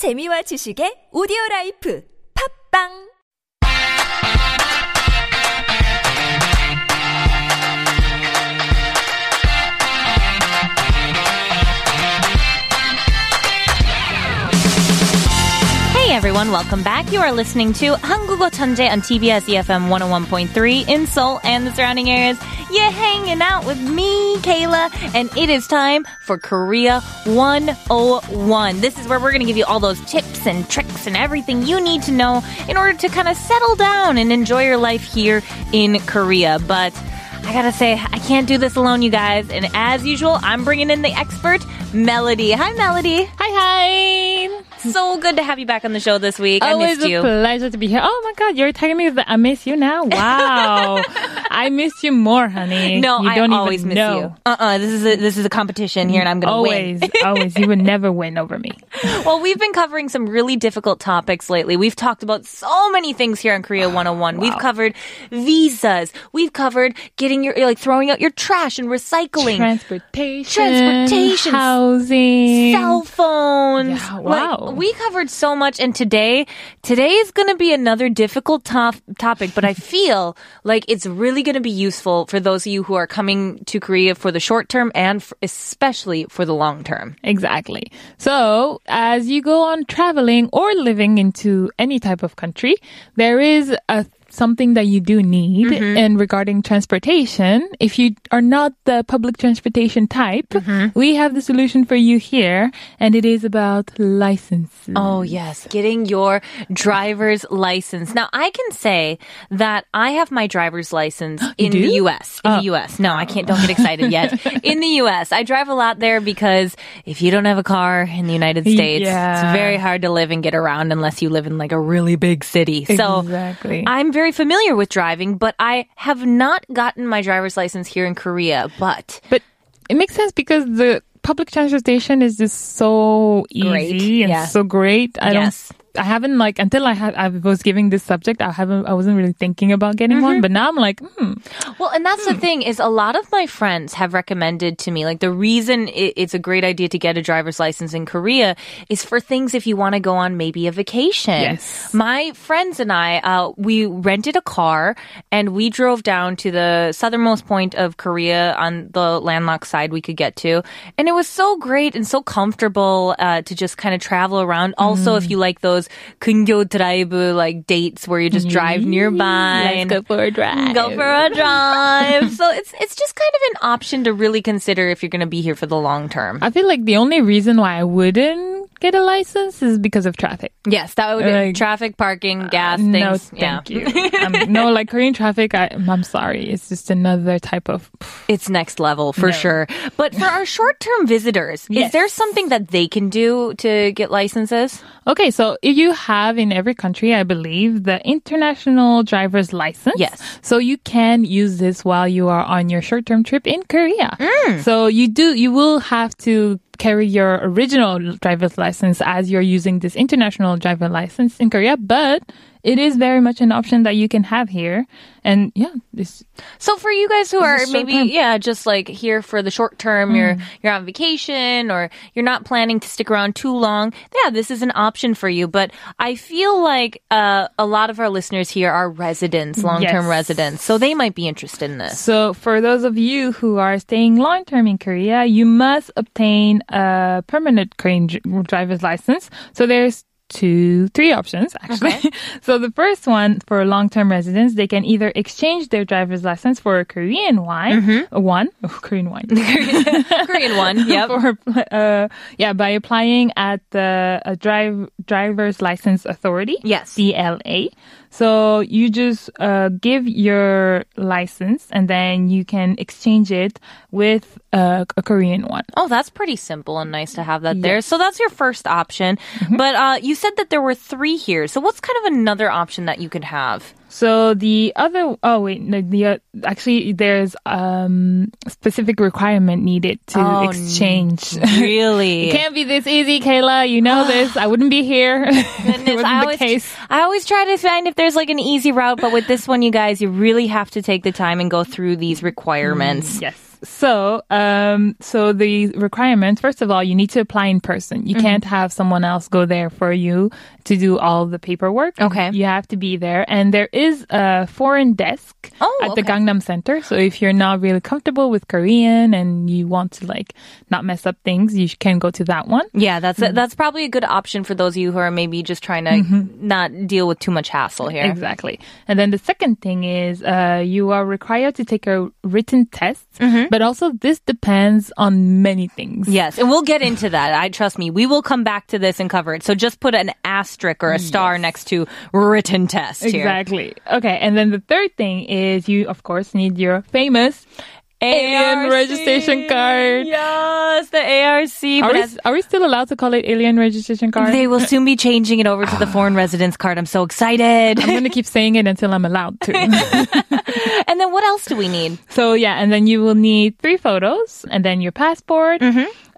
재미와 지식의 오디오 라이프. 팝빵 everyone. Welcome back. You are listening to Hangugo Chanje on TBS EFM 101.3 in Seoul and the surrounding areas. You're hanging out with me, Kayla, and it is time for Korea 101. This is where we're going to give you all those tips and tricks and everything you need to know in order to kind of settle down and enjoy your life here in Korea. But I gotta say, I can't do this alone, you guys. And as usual, I'm bringing in the expert, Melody. Hi, Melody. Hi, hi. So good to have you back on the show this week. I missed you. a pleasure to be here. Oh my God, you're telling me that I miss you now? Wow. I miss you more, honey. No, you I don't always miss know. you. Uh-uh. This is a, this is a competition here, and I'm gonna Always, win. always. You would never win over me. well, we've been covering some really difficult topics lately. We've talked about so many things here on Korea ah, 101. We've covered visas. We've covered getting your like throwing out your trash and recycling. Transportation. Transportation. Housing. Cell phones. Yeah, Like, wow. we covered so much and today today is going to be another difficult top, topic, but I feel like it's really going to be useful for those of you who are coming to Korea for the short term and f especially for the long term. Exactly. So, as you go on traveling or living into any type of country, there is a something that you do need Mm-hmm. and regarding transportation if you are not the public transportation type Mm-hmm. we have the solution for you here and it is about licenses Oh, yes. Getting your driver's license. Now, I can say that I have my driver's license in the U.S. In the U.S. No, I can't. Don't get excited yet. In the U.S., I drive a lot there because if you don't have a car in the United States, Yeah. it's very hard to live and get around unless you live in like a really big city. So Exactly. I'm very familiar with driving, but I have not gotten my driver's license here in Korea. But But it makes sense because the public transportation is just so Great, easy and yeah. so great. I Yes. don't. I haven't like until I had I was giving this subject. I haven't. I wasn't really thinking about getting Mm-hmm. one, but now I'm like, hmm. Well, and that's the thing is a lot of my friends have recommended to me like the reason it, it's a great idea to get a driver's license in Korea is for things if you want to go on maybe a vacation. Yes. My friends and I, uh, we rented a car and we drove down to the southernmost point of Korea on the landlocked side we could get to, and it was so great and so comfortable uh, to just kind of travel around. Also, if you like those 근교 drive like dates where you just drive mm-hmm. nearby, Let's go for a drive. Go for a drive. so it's it's just kind of an option to really consider if you're going to be here for the long term. I feel like the only reason why I wouldn't get a license is because of traffic. Yes, that would Like, traffic, parking, gas, no, things. yeah. thank you. um, no, like Korean traffic. I, I'm sorry. It's just another type of. It's next level for No. sure. But for our short-term visitors, is there something that they can do to get licenses? Okay, so if you have in every country, I believe, the international driver's license. Yes. So you can use this while you are on your short-term trip in Korea. Mm. So you do, you will have to carry your original driver's license as you're using this international driver license in Korea, but it is very much an option that you can have here. And yeah, this So for you guys who are maybe term. yeah, just like here for the short term, you're you're on vacation or you're not planning to stick around too long. Yeah, this is an option for you. But I feel like uh, a lot of our listeners here are residents, long term Yes. residents, so they might be interested in this. So for those of you who are staying long term in Korea, you must obtain a permanent Korean driver's license. So there's two, three options actually. so the first one for long-term residents, they can either exchange their driver's license for a Korean wine, uh, one, oh, Korean wine. Korean one, yep. for uh, yeah, by applying at the uh, drive driver's license authority. Yes. DLA. So you just uh, give your license and then you can exchange it with uh, a Korean one. Oh, that's pretty simple and nice to have that there. So that's your first option. But uh, you said that there were three here. So what's kind of another option that you could have? So the other, oh wait, no, the uh, actually there's um specific requirement needed to Oh, exchange. Really? It can't be this easy, Kayla. You know this. I wouldn't be here. Goodness, I the always, case. I always try to find if there's like an easy route, but with this one, you guys, you really have to take the time and go through these requirements. Yes. So, um, so the requirements, first of all, you need to apply in person. Mm-hmm. You can't have someone else go there for you to do all the paperwork. Okay. You have to be there. And there is a foreign desk Oh, at the. Gangnam Center. So if you're not really comfortable with Korean and you want to like not mess up things, you can go to that one. Yeah, that's a, that's probably a good option for those of you who are maybe just trying to not deal with too much hassle here. Exactly. And then the second thing is uh, you are required to take a written test, Mm-hmm. But also this depends on many things. Yes, and we'll get into that. I trust me. We will come back to this and cover it. So just put an asterisk or a star next to written test here. Exactly. Okay. And then the third thing is you, of course, need your famous alien ARC. registration card. Yes, the ARC. Are we, as- are we still allowed to call it alien registration card? they will soon be changing it over to the foreign residence card. I'm so excited. I'm going to keep saying it until I'm allowed to. and then what else do we need? So yeah, and then you will need three photos, and then your passport.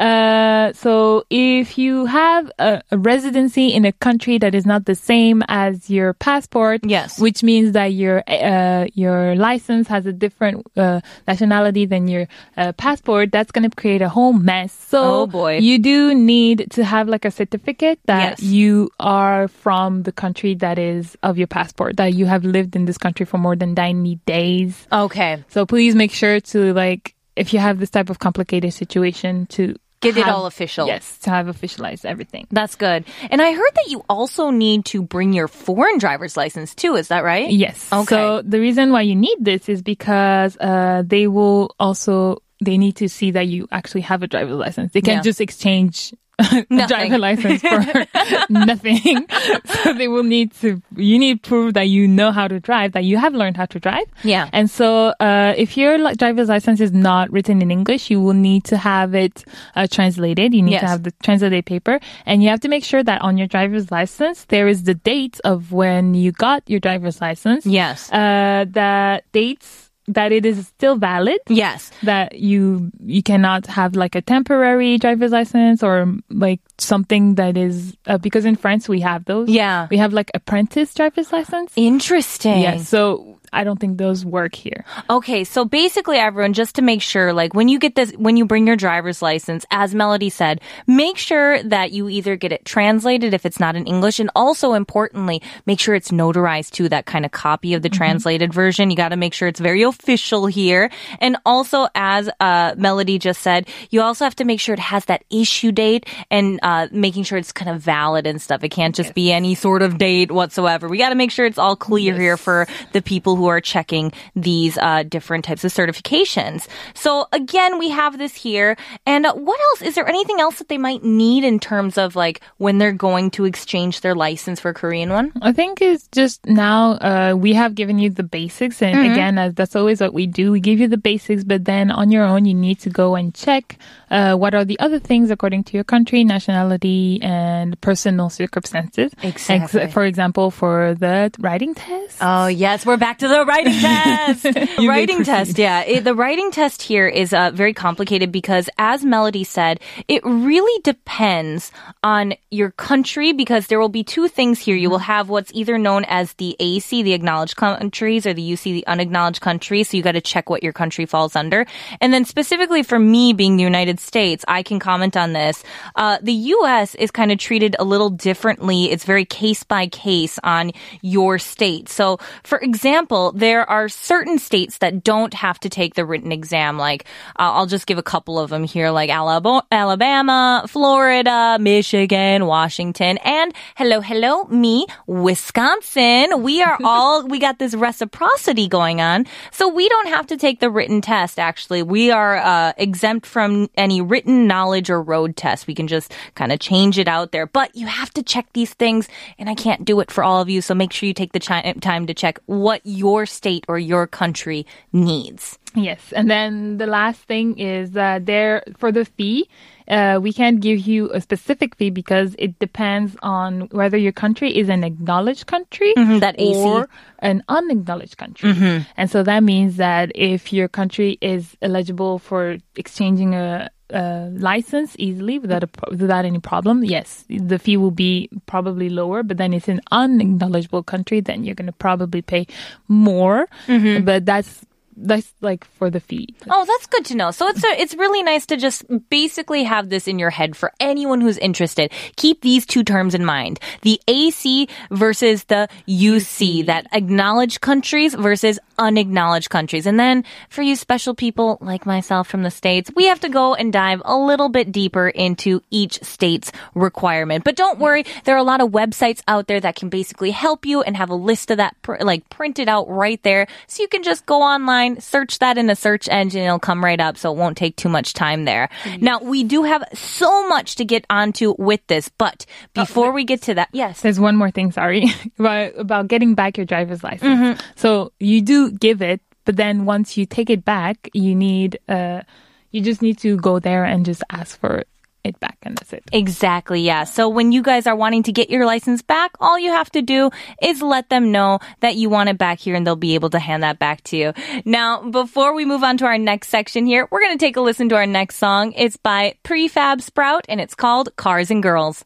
Uh, so if you have a, a residency in a country that is not the same as your passport, Yes. which means that your uh, your license has a different uh, nationality than your uh, passport, that's going to create a whole mess. So Oh, boy. you do need to have like a certificate that Yes. you are from the country that is of your passport, that you have lived in this country for more than 90 days. Okay. So please make sure to like, if you have this type of complicated situation, to Get it all official. Yes, to have officialized everything. That's good. And I heard that you also need to bring your foreign driver's license too. Is that right? Yes. Okay. So the reason why you need this is because uh, they will also they need to see that you actually have a driver's license. They can't Yeah. just exchange. a Nothing. driver license for nothing. so they will need to, you need proof that you know how to drive, that you have learned how to drive. Yeah. And so, uh, if your driver's license is not written in English, you will need to have it uh, translated. You need Yes. to have the translated paper, and you have to make sure that on your driver's license there is the date of when you got your driver's license. Yes. Uh, the dates that it is still valid. Yes. That you you cannot have like a temporary driver's license or like something that is uh, because in France we have those. Yeah. we have like apprentice driver's license. Interesting. Yeah, so I don't think those work here. Okay, so basically, everyone, just to make sure, like when you get this, when you bring your driver's license, as Melody said, make sure that you either get it translated if it's not in English, and also importantly, make sure it's notarized too, that kind of copy of the translated version. You got to make sure it's very official here. And also, as uh, Melody just said, you also have to make sure it has that issue date and uh, making sure it's kind of valid and stuff. It can't just be any sort of date whatsoever. We got to make sure it's all clear here for the people who are checking these uh, different types of certifications. So again, we have this here. And uh, what else? Is there anything else that they might need in terms of like when they're going to exchange their license for a Korean one? I think it's just now uh, we have given you the basics, and again, as that's always what we do. We give you the basics, but then on your own, you need to go and check uh, what are the other things according to your country, nationality, and personal circumstances. Exactly. for example, for the writing test. Oh yes, we're back to the writing test. Writing test, yeah. It, the writing test here is uh, very complicated because, as Melody said, it really depends on your country because there will be two things here. You will have what's either known as the AC, the acknowledged countries, or the UC, the unacknowledged countries. So you got to check what your country falls under. And then specifically for me being the United States, I can comment on this. Uh, the U.S. is kind of treated a little differently. It's very case by case on your state. So, for example, there are certain states that don't have to take the written exam. Like, uh, I'll just give a couple of them here, like Alabama, Florida, Michigan, Washington, and hello, hello, me, Wisconsin. We are all, we got this reciprocity going on. So we don't have to take the written test, actually. We are uh, exempt from any written knowledge or road test. We can just kind of change it out there. But you have to check these things, and I can't do it for all of you. So make sure you take the chi- time to check what your state or your country needs. Yes, and then the last thing is uh, there for the fee. Uh, we can't give you a specific fee because it depends on whether your country is an acknowledged country Mhm, that AC. or an unacknowledged country. And so that means that if your country is eligible for exchanging a, a license easily without a, pro- without any problem, yes, the fee will be probably lower. But then it's an unacknowledgeable country, then you're going to probably pay more. Mm-hmm. But that's that's like for the feet. Oh, that's good to know. So it's a, it's really nice to just basically have this in your head for anyone who's interested. Keep these two terms in mind: the AC versus the UC, that acknowledged countries versus unacknowledged countries. And then for you special people like myself from the states, we have to go and dive a little bit deeper into each state's requirement. But don't worry, there are a lot of websites out there that can basically help you and have a list of that pr- like printed out right there, so you can just go online, search that in a search engine, it'll come right up, so it won't take too much time there. Now we do have so much to get onto with this, but before we get to that, yes. There's one more thing, sorry, about, about getting back your driver's license. So you do give it, but then once you take it back, you need, uh, you just need to go there and just ask for it back, and that's it. Exactly, yeah. So when you guys are wanting to get your license back, all you have to do is let them know that you want it back here and they'll be able to hand that back to you. Now, before we move on to our next section here, we're going to take a listen to our next song. It's by Prefab Sprout and it's called Cars and Girls.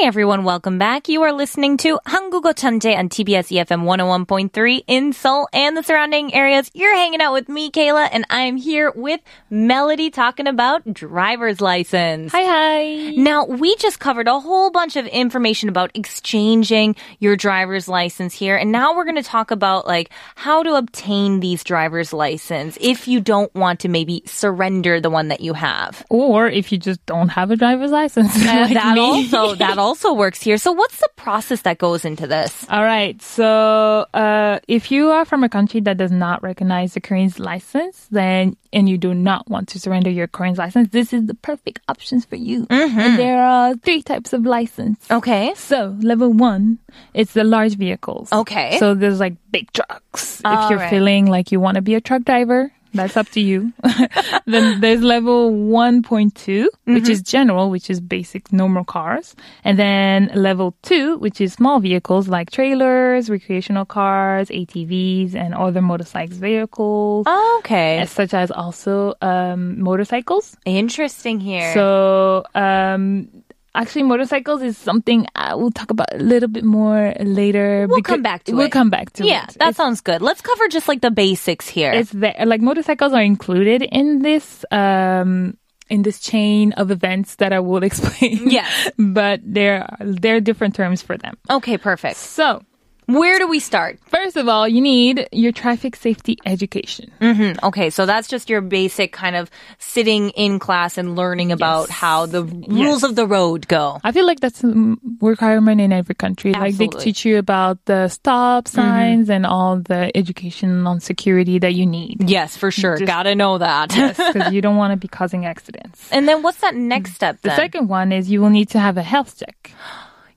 Hey everyone, welcome back. You are listening to 한국어 천재 on TBS EFM 101.3 in Seoul and the surrounding areas. You're hanging out with me, Kayla, and I am here with Melody talking about driver's license. Hi, hi. Now, we just covered a whole bunch of information about exchanging your driver's license here. And now we're going to talk about like how to obtain these driver's license if you don't want to maybe surrender the one that you have. Or if you just don't have a driver's license, Uh, like that me. also that also works here. So what's the process that goes into this? All right. So, uh, if you are from a country that does not recognize the Korean's license, then and you do not want to surrender your Korean's license, this is the perfect options for you. And there are three types of license. Okay. So, level one, it's the large vehicles. Okay. So there's like big trucks. All if you're right. feeling like you want to be a truck driver, that's up to you. then there's level 1.2, which Mm-hmm. is general, which is basic normal cars. And then level 2, which is small vehicles like trailers, recreational cars, ATVs, and other motorcycles vehicles. Okay. Such as also um, motorcycles. Interesting here. So, um, actually, motorcycles is something I will talk about a little bit more later. We'll because- come back to we'll it. come back to yeah, it. Yeah, that It's- sounds good. Let's cover just like the basics here. it's there. Like motorcycles are included in this. Um, in this chain of events that I will explain. Yes. but there are, there are different terms for them. okay, perfect. So, Where do we start? first of all, you need your traffic safety education. Hmm, Okay, so that's just your basic kind of sitting in class and learning about how the rules of the road go. I feel like that's a requirement in every country. Like they teach you about the stop signs and all the education on security that you need. Yes, for sure. Just- Gotta know that. Because you don't want to be causing accidents. and then what's that next step The second one is you will need to have a health check.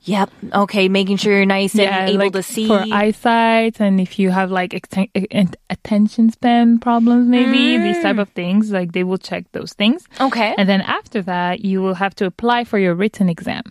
Yep. Okay, making sure you're nice and able like to see. for eyesight, and if you have like at- attention span problems, maybe these type mm. of things, like they will check those things. okay. And then after that, you will have to apply for your written exam.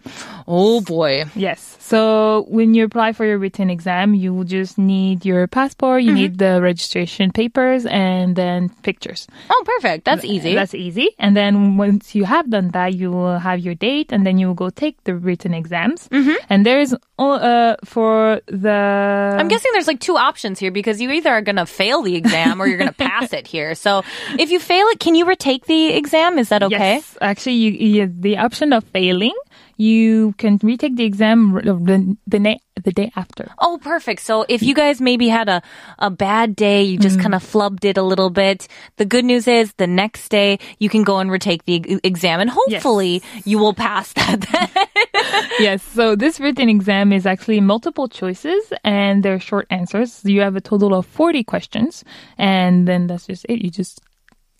oh boy. Yes. So when you apply for your written exam, you will just need your passport, you mm-hmm. need the registration papers, and then pictures. Oh, perfect. That's easy. That's easy. And then once you have done that, you will have your date, and then you will go take the written exams. Mm-hmm. And there is uh for the I'm guessing there's like two options here because you either are going to fail the exam or you're going to pass it here. So if you fail it, can you retake the exam? Is that okay? Yes, actually, you, you the option of failing, you can retake the exam the the, na- the day after. Oh, perfect. So if you guys maybe had a, a bad day, you just kind of flubbed it a little bit. The good news is the next day you can go and retake the exam and hopefully you will pass that then. Yes. So this written exam is actually multiple choices and they're short answers. You have a total of 40 questions and then that's just it. You just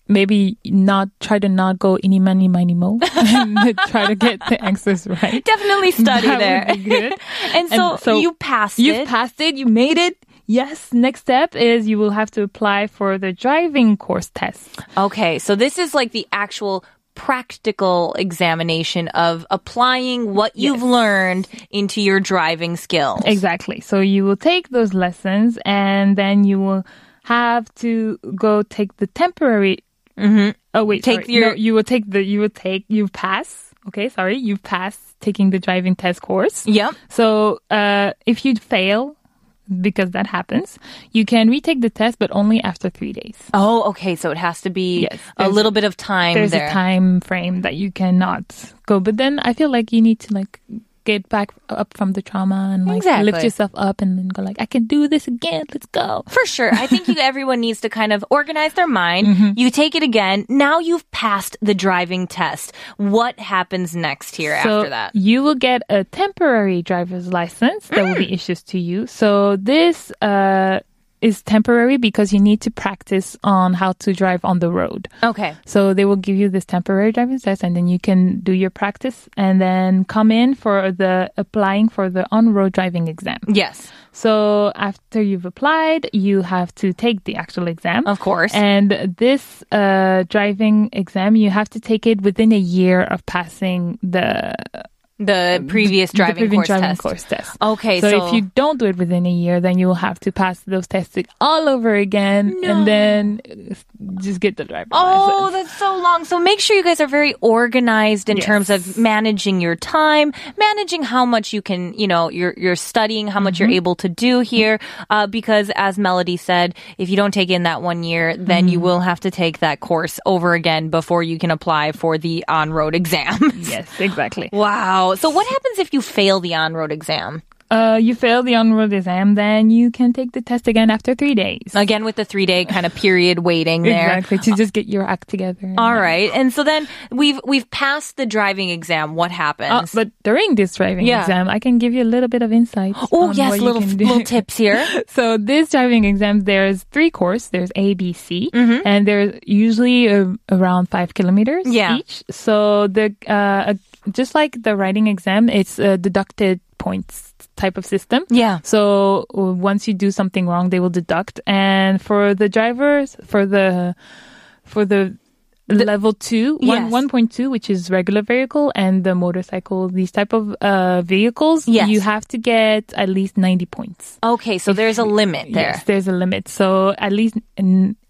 maybe not try to not go any money, money, mo and try to get the answers right. Definitely study That there. good. and, so And so you passed You've it. passed it. You made it. Yes. Next step is you will have to apply for the driving course test. Okay, so this is like the actual practical examination of applying what you've learned into your driving skills. Exactly. So you will take those lessons and then you will have to go take the temporary. Oh wait, Take sorry. your- No, you will take the. You will take. You pass. Okay, sorry. You pass taking the driving test course. Yep. So uh, if you fail, because that happens, you can retake the test, but only after three days. Oh, okay. So it has to be Yes, a little bit of time There's there. a time frame that you cannot go. But then I feel like you need to like get back up from the trauma and like Exactly. lift yourself up and then go like, I can do this again. Let's go. For sure. I think you, everyone needs to kind of organize their mind. Mm-hmm. You take it again. Now you've passed the driving test. What happens next here so after that? you will get a temporary driver's license that will be Mm. issued to you. So this uh, is temporary because you need to practice on how to drive on the road. Okay. So they will give you this temporary driving test, and then you can do your practice, and then come in for the applying for the on-road driving exam. Yes. So after you've applied, you have to take the actual exam. Of course. And this uh, driving exam, you have to take it within a year of passing the The previous the driving previous course driving test. course test. Okay, so, so- if you don't do it within a year, then you will have to pass those tests all over again, and then just get the driver's Oh, license. that's so long. So make sure you guys are very organized in Yes. terms of managing your time, managing how much you can, you know, you're you're studying, how much you're Mm-hmm. able to do here. Uh, because as Melody said, if you don't take in that one year, then Mm-hmm. you will have to take that course over again before you can apply for the on-road exam. Yes, exactly. wow. So what happens if you fail the on-road exam? Uh, you fail the on-road exam, then you can take the test again after three days. Again with the three-day kind of period waiting there. Exactly to just get your act together. All right. And so then we've we've passed the driving exam. What happens? Uh, but during this driving Yeah. exam, I can give you a little bit of insight. Oh yes, little can do. little tips here. So this driving exam, there's three course. There's A, B, C, Mm-hmm. and there's usually uh, around five kilometers Yeah. each. So the uh, uh, just like the writing exam, it's a deducted points type of system. Yeah. So uh, once you do something wrong, they will deduct. And for the drivers, for the for the, level two, Yes. one one point two, which is regular vehicle, and the motorcycle, these type of uh, vehicles, Yes. you have to get at least ninety points. Okay, so there's a limit there. Yes, there's a limit. So at least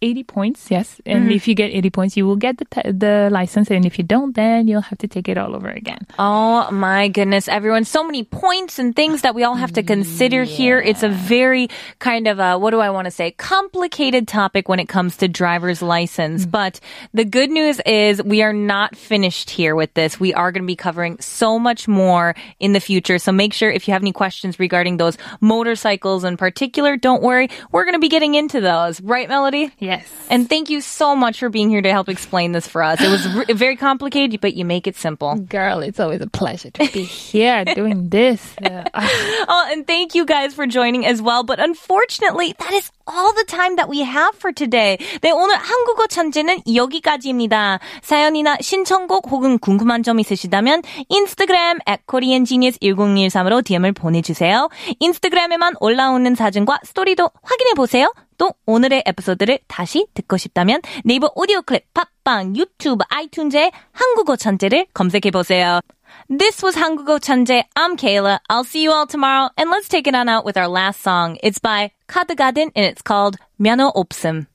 80 points, yes. And Mm-hmm. if you get 80 points, you will get the, t- the license. And if you don't, then you'll have to take it all over again. Oh my goodness, everyone. So many points and things that we all have to consider here. It's a very kind of a, what do I want to say, complicated topic when it comes to driver's license. But the good news is we are not finished here with this. We are going to be covering so much more in the future. So make sure if you have any questions regarding those motorcycles in particular, don't worry. We're going to be getting into those. Right, Melody? Yes. And thank you so much for being here to help explain this for us. It was r- very complicated, but you make it simple. Girl, it's always a pleasure to be here doing this. Uh, Oh, and thank you guys for joining as well. But unfortunately, that is all the time that we have for today. 네, 오늘 한국어 천재는 여기까지입니다. 사연이나 신청곡 혹은 궁금한 점 있으시다면 인스타그램 at koreangenius1013으로 DM을 보내주세요. 인스타그램에만 올라오는 사진과 스토리도 확인해보세요. 또 오늘의 에피소드를 다시 듣고 싶다면 네이버 오디오 클립, 팟빵, 유튜브, 아이튠즈에 한국어 천재를 검색해보세요. This was 한국어 천재. I'm Kayla. I'll see you all tomorrow. And let's take it on out with our last song. It's by 카드가든 and it's called 면허 없음.